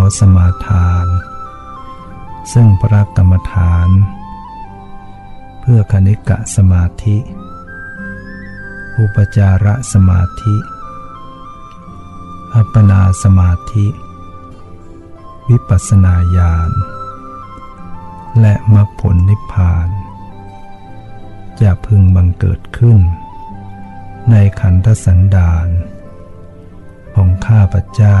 อสมาทาน ซึ่งพระกรรมฐาน เพื่อคณิกะสมาธิ อุปจารสมาธิ อัปปนาสมาธิ วิปัสสนาญาณ และมรรคผลนิพพาน จะพึงบังเกิดขึ้น ในขันธสันดานของข้าพเจ้า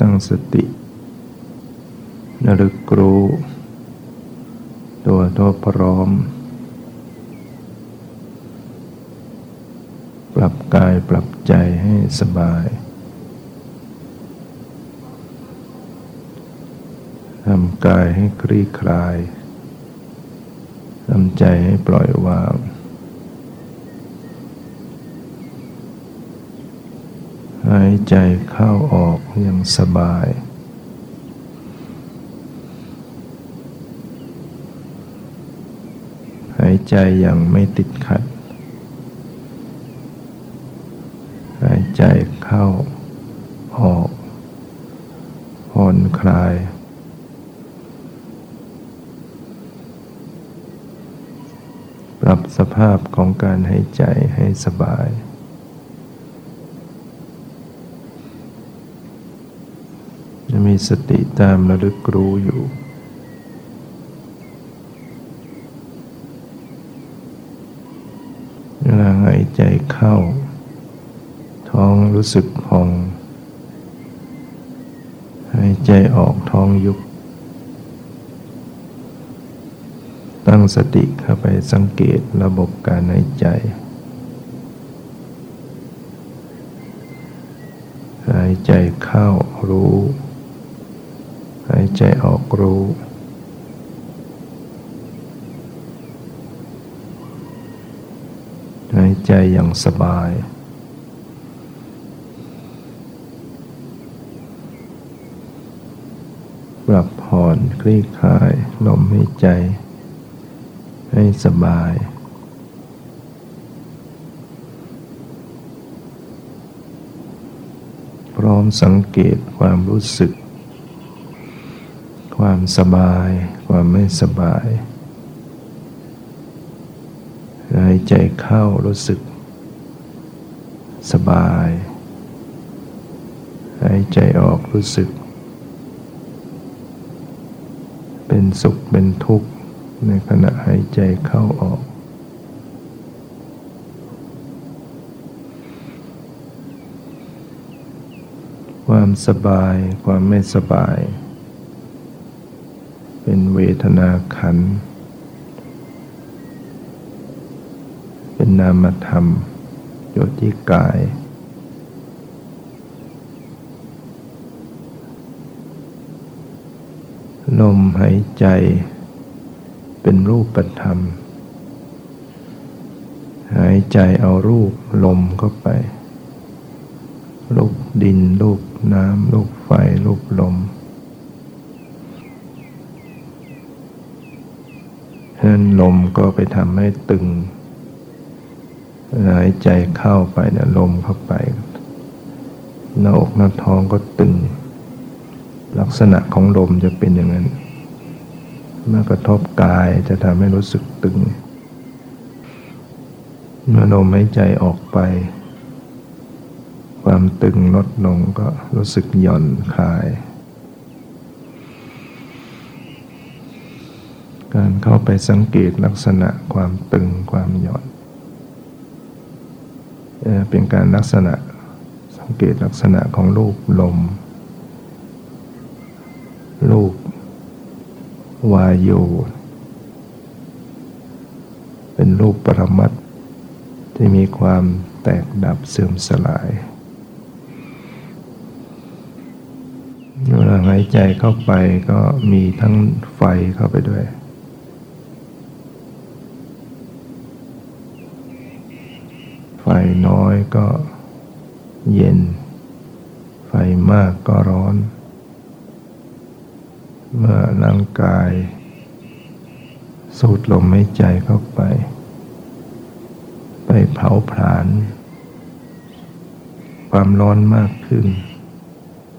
ตั้งสติระลึกรู้ ตัวตัวพร้อม ปรับกายปรับใจให้สบายทำกายให้คลี่คลายทำใจให้ปล่อยวางหายใจเข้าออกอย่างสบาย หายใจอย่างไม่ติดขัด หายใจเข้าออกผ่อนคลายปรับสภาพของการหายใจให้สบายจะมี สติตามระลึกรู้อยู่ เวลาหายใจเข้า ท้องรู้สึกพอง หายใจออกท้องยุบ ตั้งสติเข้าไปสังเกตระบบการหายใจหายใจเข้ารู้ายใจออกรู้ หายใจอย่างสบาย ปรับผ่อนคลี่คลายลมหายใจ ให้สบาย พร้อมสังเกตความรู้สึก ความสบาย ความไม่สบาย หายใจเข้ารู้สึก สบาย หายใจออกรู้สึก เป็นสุขเป็นทุกข์ ในขณะหายใจเข้าออกความสบาย ความไม่สบาย เป็นเวทนาขัน เป็นนามธรรมโยที่กาย ลมหายใจ เป็นรูปธรรม หายใจเอารูปลมเข้าไป รูปดิน รูปน้ำ รูปไฟ รูปลมเพราะ นั้นลมก็ไปทำให้ตึงหายใจเข้าไปเนี่ยลมเข้าไปหน้าอกหน้าท้องก็ตึง ลักษณะของลมจะเป็นอย่างนั้นเมื่อกระทบกายจะทำให้รู้สึกตึง เมื่อลมหายใจออกไป ความตึงลดลงก็รู้สึกหย่อนคลาย การเข้าไปสังเกตลักษณะความตึงความหย่อนเป็นการลักษณะสังเกตลักษณะของรูปลม รูปวายโย เป็นรูปปรมัตที่มีความแตกดับเสื่อมสลายเวลาหายใจเข้าไปก็มีทั้งไฟเข้าไปด้วย ไฟน้อยก็เย็น ไฟมากก็ร้อน เมื่อร่างกาย สูดลมหายใจเข้าไป ไปเผาผลาญความร้อนมากขึ้น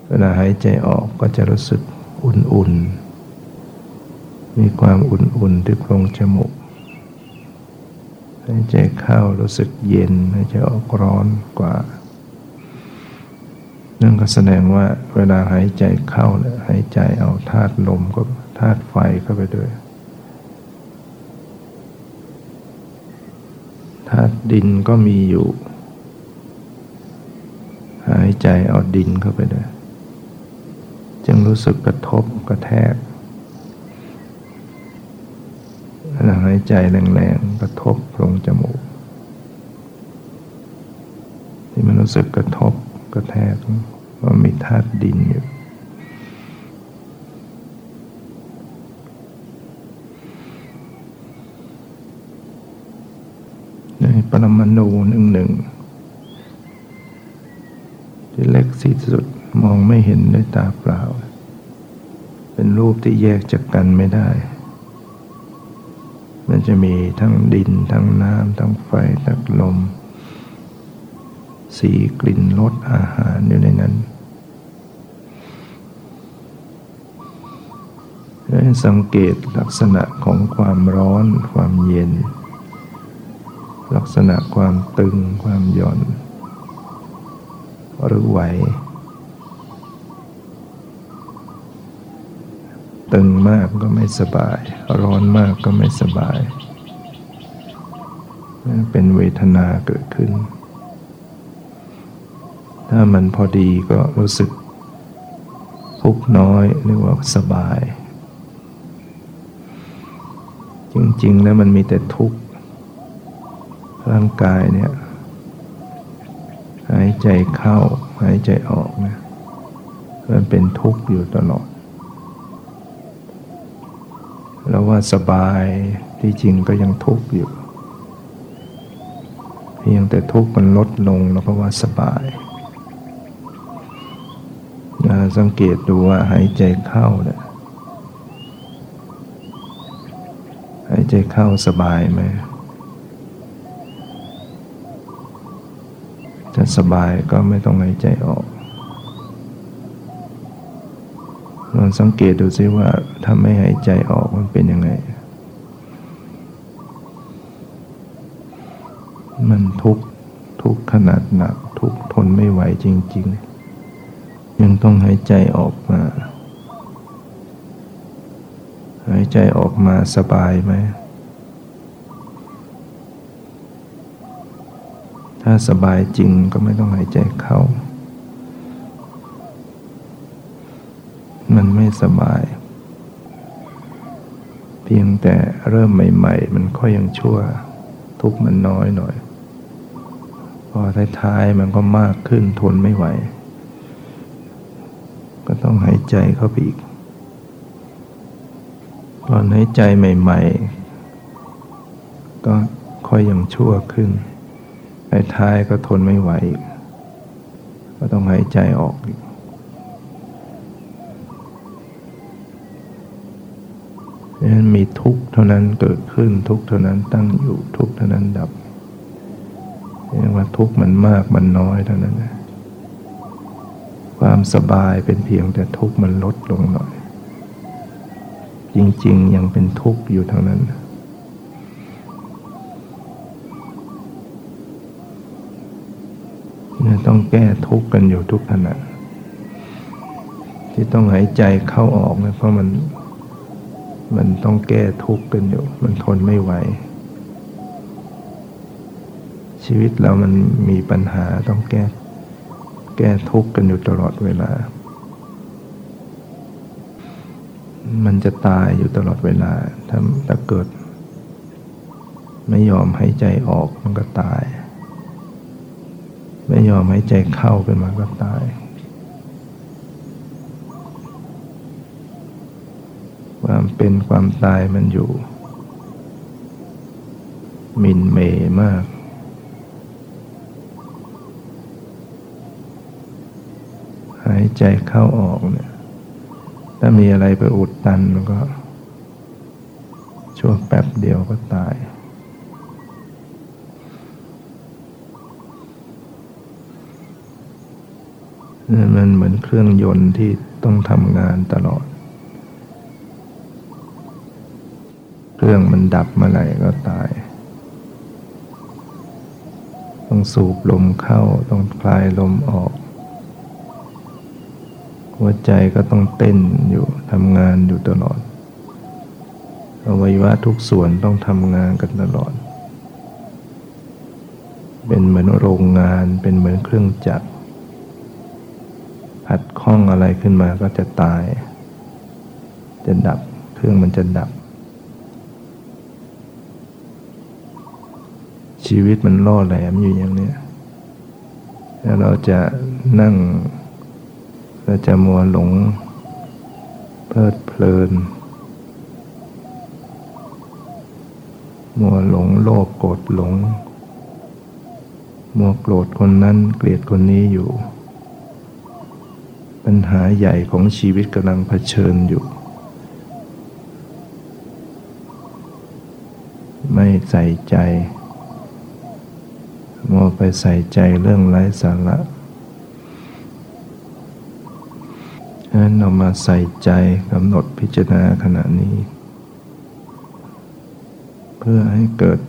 เวลาหายใจออกก็จะรู้สึกอุ่นๆ มีความอุ่นๆที่โพรงจมูก หายใจเข้ารู้สึกเย็นหายใจออกร้อนกว่านั่นก็แสดงว่าเวลาหายใจเข้าเนี่ยหายใจเอาธาตุลมก็ธาตุไฟเข้าไปด้วยธาตุดินก็มีอยู่ หายใจเอาดินเข้าไปด้วยจึงรู้สึกกระทบกระแทก หายใจแรงๆกระทบโพรงจมูก ที่มันรู้สึกกระทบกระแทกว่ามีธาตุดินอยู่ในปรมาณูหนึ่งหนึ่งที่เล็กที่สุดมองไม่เห็นด้วยตาเปล่า เป็นรูปที่แยกจากกันไม่ได้ มันจะมีทั้งดิน ทั้งน้ำทั้งไฟ ทั้งลม สีกลิ่นรสอาหารอยู่ในนั้นให้สังเกตลักษณะของความร้อน ความเย็น ลักษณะความตึงความหย่อน หรือไหว ตึงมากก็ไม่สบาย ร้อนมากก็ไม่สบาย เป็นเวทนาเกิดขึ้น ถ้ามันพอดีก็รู้สึกทุกน้อยเรียกว่าสบาย จริงๆแล้วมันมีแต่ทุกข์ ร่างกายเนี่ย หายใจเข้า หายใจออกนะมันเป็นทุกข์อยู่ตลอด แล้วว่าสบายที่จริงก็ยังทุกข์อยู่ เพียงแต่ทุกข์มันลดลงแล้วก็ว่าสบาย สังเกตดูว่าหายใจเข้าเนี่ยหายใจเข้าสบายไหมถ้าสบายก็ไม่ต้องหายใจออก ลองสังเกตดูซิว่าถ้าไม่หายใจออกมันเป็นยังไง มันทุกทุกขนาดหนัก ทุกทนไม่ไหวจริง ๆ ยังต้องหายใจออกมา หายใจออกมาสบายไหม ถ้าสบายจริงก็ไม่ต้องหายใจเข้า มันไม่สบาย เพียงแต่เริ่มใหม่ ๆ มันก็ยังชั่ว ทุกมันน้อยหน่อย พอท้ายๆมันก็มากขึ้นทนไม่ไหว ก็ต้องหายใจเข้าไปอีกตอนหายใจใหม่ ๆ ก็ค่อยยังชั่วขึ้นท้ายๆก็ทนไม่ไหว ก็ต้องหายใจออกอีกนั้นมี ทุกเท่านั้นเกิดขึ้นทุกเท่านั้นตั้งอยู่ทุกเท่านั้นดับเรียกว่าทุกมันมากมันน้อยเท่านั้นนะความสบายเป็นเพียงแต่ทุกมันลดลงหน่อย จริงๆ ยังเป็นทุกข์อยู่เท่านั้นเนี่ยต้องแก้ทุกข์กันอยู่ทุกขณะที่ต้องหายใจเข้าออกนะเพราะมัน มันต้องแก้ทุกข์กันอยู่ มันทนไม่ไหว ชีวิตเรามันมีปัญหาต้องแก้ แก้ทุกข์กันอยู่ตลอดเวลา มันจะตายอยู่ตลอดเวลา ถ้าถ้าเกิด ไม่ยอมหายใจออกมันก็ตาย ไม่ยอมหายใจเข้าขึ้นมาก็ตาย ความเป็นความตายมันอยู่มินเมมาก หายใจเข้าออกเนี่ย ถ้ามีอะไรไปอุดตันมันก็ ช่วงแป๊บเดียวก็ตาย มันเหมือนเครื่องยนต์ที่ต้องทำงานตลอด เครื่องมันดับเมื่อไหร่ก็ตาย ต้องสูบลมเข้าต้องคลายลมออก หัวใจก็ต้องเต้นอยู่ทำงานอยู่ตลอดอวัยวะทุกส่วนต้องทำงานกันตลอด เป็นเหมือนโรงงานเป็นเหมือนเครื่องจักรผัดข้องอะไรขึ้นมาก็จะตาย จะดับ เครื่องมันจะดับ ชีวิตมันล่อแหลมอยู่อย่างนี้แล้วเราจะนั่งเราจะมัวหลง เพลิดเพลิน มัวหลงโลภโกรธหลง มัวโกรธคนนั้นเกลียดคนนี้อยู่ ปัญหาใหญ่ของชีวิตกำลังเผชิญอยู่ ไม่ใส่ใจ มัวไปใส่ใจเรื่องไร้สาระฉะนั้นเรามาใส่ใจกำหนดพิจารณาขณะนี้ เพื่อให้เกิด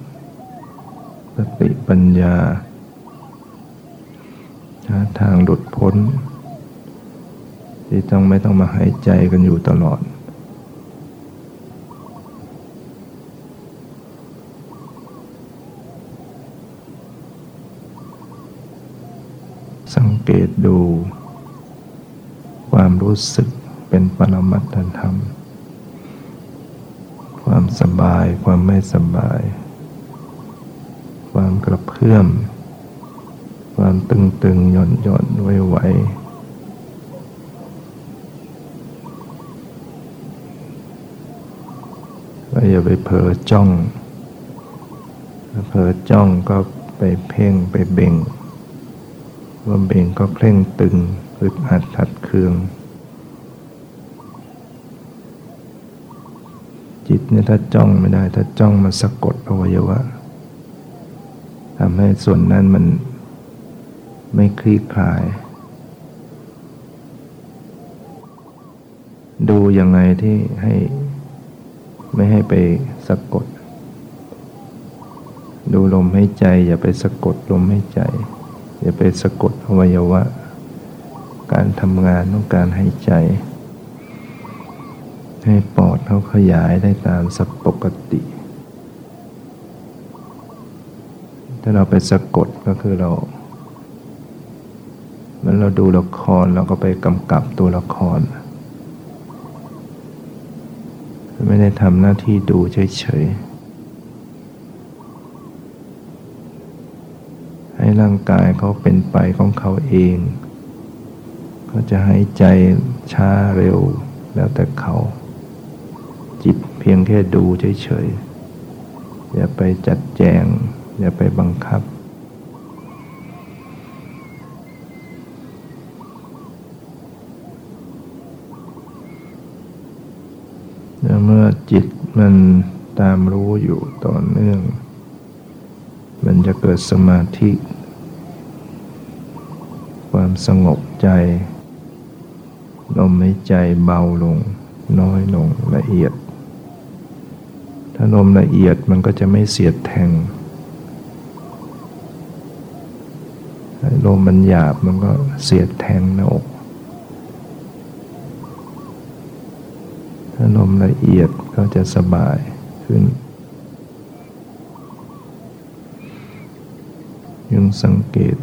สติปัญญาหาทางหลุดพ้น ที่ต้องไม่ต้องมาหายใจกันอยู่ตลอด เกตดู ความรู้สึกเป็นปรมัตธรรม ความสบายความไม่สบาย ความกระเพื่อม ความตึงตึงหย่อนหย่อนไว้ไวก็อย่าไปเผลอจ้อง เผลอจ้องก็ไปเพ่งไปเบ่ง ลมเบ่งก็เคร่งตึงอึดอัดขัดเคือง จิตเนี่ยถ้าจ้องไม่ได้ ถ้าจ้องมันสะกดอวัยวะทำให้ส่วนนั้นมันไม่คลี่คลาย ดูยังไงที่ให้ไม่ให้ไปสะกด ดูลมให้ใจอย่าไปสะกดลมให้ใจ อย่าไปสะกดอวัยวะ การทำงานต้องการหายใจ ให้ปอดเขาขยายได้ตามสัปกติ ถ้าเราไปสะกดก็คือเราเมื่อเราดูละครเราก็ไปกำกับตัวละคร ไม่ได้ทำหน้าที่ดูเฉยๆให้ ร่างกายเขาเป็นไปของเขาเองเขาจะหายใจช้าเร็วแล้วแต่เขา จิตเพียงแค่ดูเฉยๆ อย่าไปจัดแจง อย่าไปบังคับ เมื่อจิตมันตามรู้อยู่ต่อเนื่อง มันจะเกิดสมาธิ ความสงบใจ ลมหายใจเบาลง น้อยลงละเอียด ถ้าลมละเอียดมันก็จะไม่เสียดแทงลมมันหยาบมันก็เสียดแทงหน้าอก ถ้าลมละเอียดก็จะสบายขึ้นยังสังเกต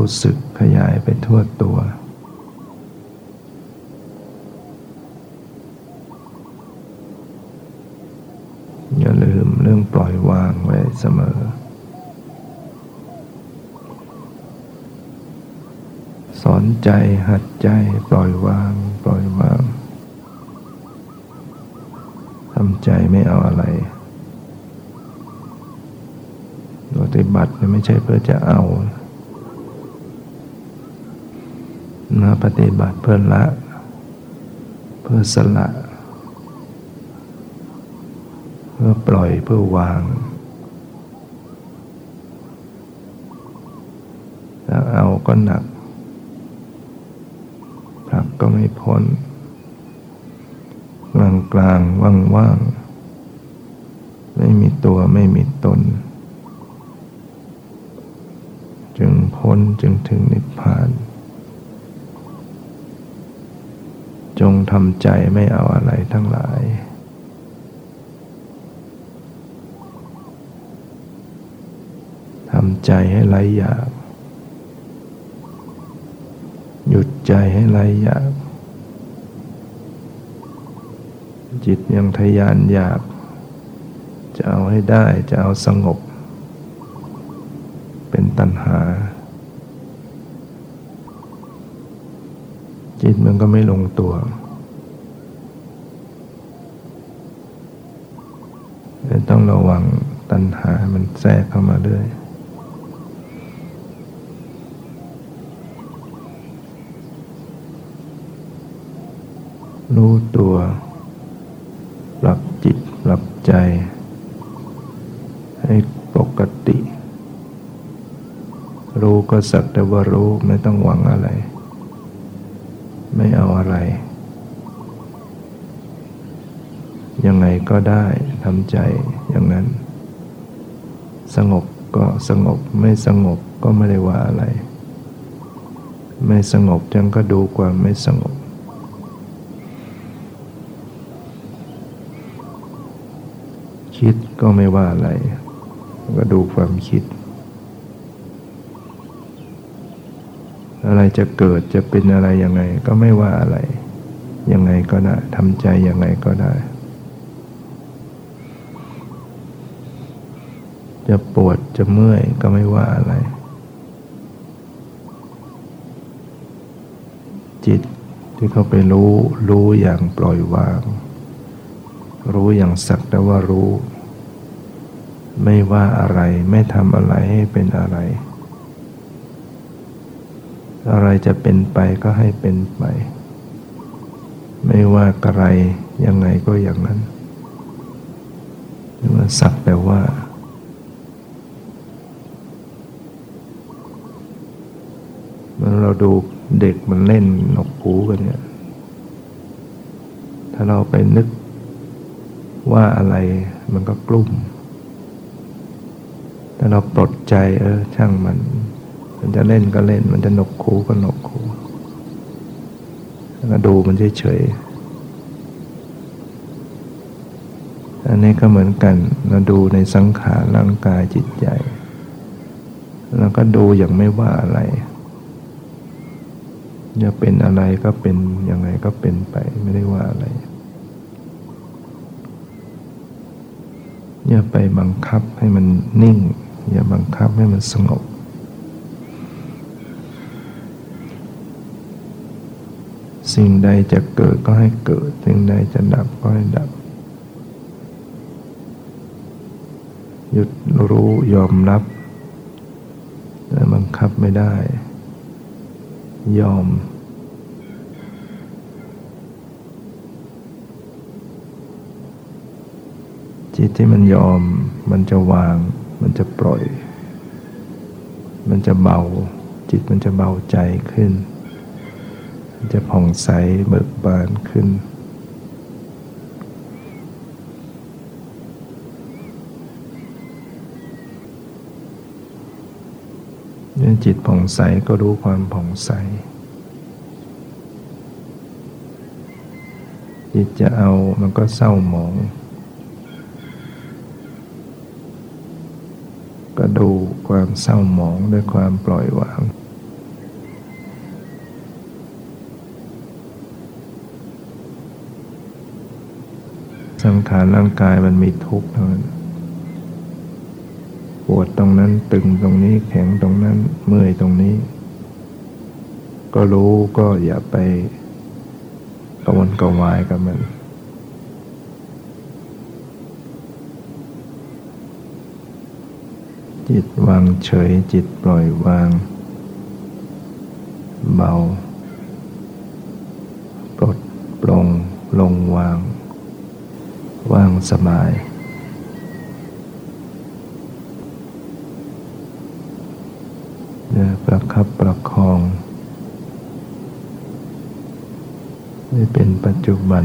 รู้สึกขยายไปทั่วตัว อย่าลืมเรื่องปล่อยวางไว้เสมอ สอนใจหัดใจปล่อยวาง ปล่อยวางทำใจไม่เอาอะไรปฏิบัติไม่ใช่เพื่อจะเอา นะปฏิบัติเพื่อละ เพื่อสละ เพื่อปล่อยเพื่อวางถ้าเอาก็หนักผลักก็ไม่พ้น กลางกลางว่างว่างไม่มีตัวไม่มีตน จึงพ้นจึงถึงนิพพาน จง ทำใจไม่เอาอะไรทั้งหลาย ทำใจให้ไหลอยาก หยุดใจให้ไหลอยาก จิตยังทยานอยาก จะเอาให้ได้จะเอาสงบ เป็นตัณหาจิตมันก็ไม่ลงตัว ต้องระวังตัณหามันแทรกเข้ามาเรื่อยรู้ตัว ปรับจิต ปรับใจ ให้ปกติ รู้ก็สักแต่ว่ารู้ไม่ต้องหวังอะไร ไม่เอาอะไร ยังไงก็ได้ ทำใจอย่างนั้น สงบก็สงบไม่สงบก็ไม่ได้ว่าอะไร ไม่สงบจังก็ดูความไม่สงบ คิดก็ไม่ว่าอะไร ก็ดูความคิด อะไรจะเกิดจะเป็นอะไรยังไงก็ไม่ว่าอะไร ยังไงก็ได้ทำใจยังไงก็ได้ จะปวดจะเมื่อยก็ไม่ว่าอะไร จิตที่เขาไปรู้รู้อย่างปล่อยวาง รู้อย่างสักแต่ว่ารู้ ไม่ว่าอะไรไม่ทำอะไรให้เป็นอะไร อะไรจะเป็นไปก็ให้เป็นไป ไม่ว่าอะไรยังไงก็อย่างนั้นมันสักแต่ว่า เราดูเด็กมันเล่นนกหูกันเนี่ย ถ้าเราไปนึกว่าอะไรมันก็กลุ่ม แต่เราปลดใจเออช่างมัน มันจะเล่นก็เล่น มันจะนกคูก็นกคูแล้วดูมันเฉยๆ อันนี้ก็เหมือนกัน เราดูในสังขารร่างกายจิตใจ แล้วก็ดูอย่างไม่ว่าอะไร จะเป็นอะไรก็เป็นยังไงก็เป็นไปไม่ได้ว่าอะไรอย่าไปบังคับให้มันนิ่ง อย่าบังคับให้มันสงบ สิ่งใดจะเกิดก็ให้เกิด สิ่งใดจะดับก็ให้ดับ หยุดรู้ยอมรับบังคับไม่ได้ ยอม จิตที่มันยอม มันจะวาง มันจะปล่อย มันจะเบา จิตมันจะเบาใจขึ้น จะผ่องใสเบิกบานขึ้น จิตผ่องใสก็รู้ความผ่องใส จิตจะเอามันก็เศร้าหมอง ก็ดูความเศร้าหมองด้วยความปล่อยวางสังขารร่างกายมันมีทุกข์เท่านั้น รงนั้นตึงตรงนี้แข็งตรงนั้นเมื่อยตรงนี้ ก็รู้ก็อย่าไปกวนกวายกับมัน จิตวางเฉยจิตปล่อยวาง เบาปลดปลงลงวาง วางสบายประ คับประคองไม่เป็นปัจจุบัน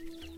Thank you.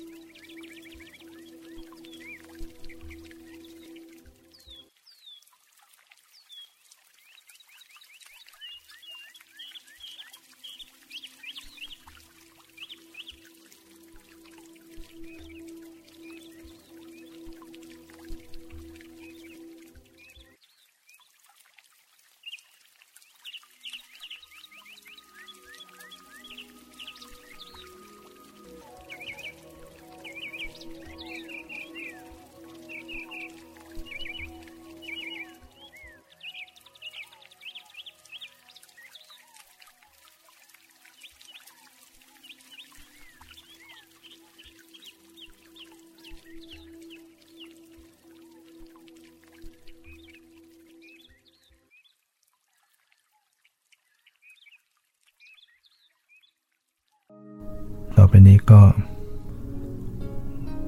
ต่อไปนี้ก็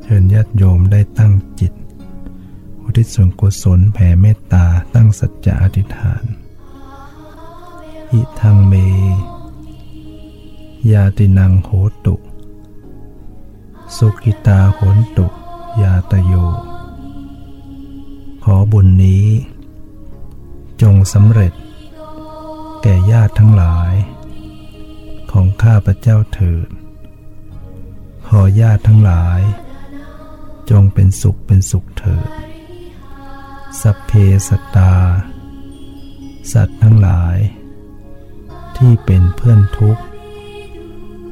เชิญญาติโยมได้ตั้งจิต อุทิศส่วนกุศลแผ่เมตตาตั้งสัจจะอธิษฐานอิทังเม ยาตินังโหตุ สุกิตาโหนตุ ยาตโย ขอบุญนี้ จงสำเร็จ แก่ญาติทั้งหลาย ของข้าพระเจ้าเถิด ขอญาติทั้งหลาย จงเป็นสุขเป็นสุขเถิด สัพเพสตตาสัตว์ทั้งหลาย ที่เป็นเพื่อนทุกข์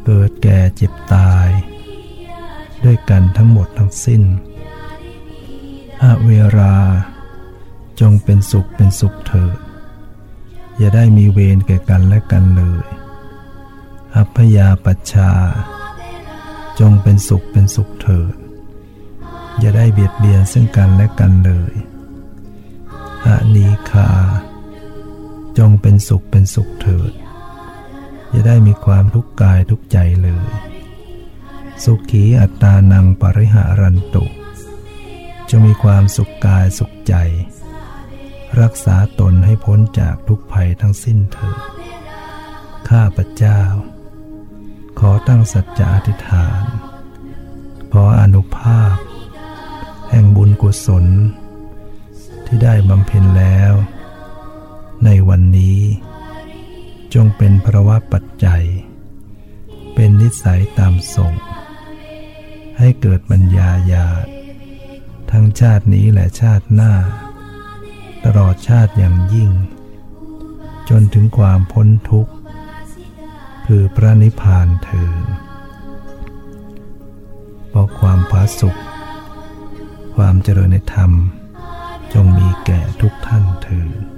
เกิดแก่เจ็บตาย ด้วยกันทั้งหมดทั้งสิ้นอเวรา จงเป็นสุขเป็นสุขเถิดอย่าได้มีเวรแก่กันและกันเลย อัพยาปัชชา จงเป็นสุขเป็นสุขเถิดอย่าได้เบียดเบียนซึ่งกันและกันเลยอานีคา จงเป็นสุขเป็นสุขเถิดอย่าได้มีความทุกข์กายทุกใจเลย สุขีอัตานังปริหารันตุ จะมีความสุขกายสุขใจ รักษาตนให้พ้นจากทุกภัยทั้งสิ้นเถิดข้าพเจ้า ขอตั้งสัจจะอธิษฐาน ขออนุภาพ แห่งบุญกุศล ที่ได้บำเพ็ญแล้ว ในวันนี้ จงเป็นพระวะปัจจัยเป็นนิสัยตามส่ง ให้เกิดปัญญาญาณทั้งชาตินี้และชาติหน้า ตลอดชาติอย่างยิ่ง จนถึงความพ้นทุกข์ คือพระนิพพานเถิดเพราะความผาสุข ความเจริญในธรรม จงมีแก่ทุกท่านเถิด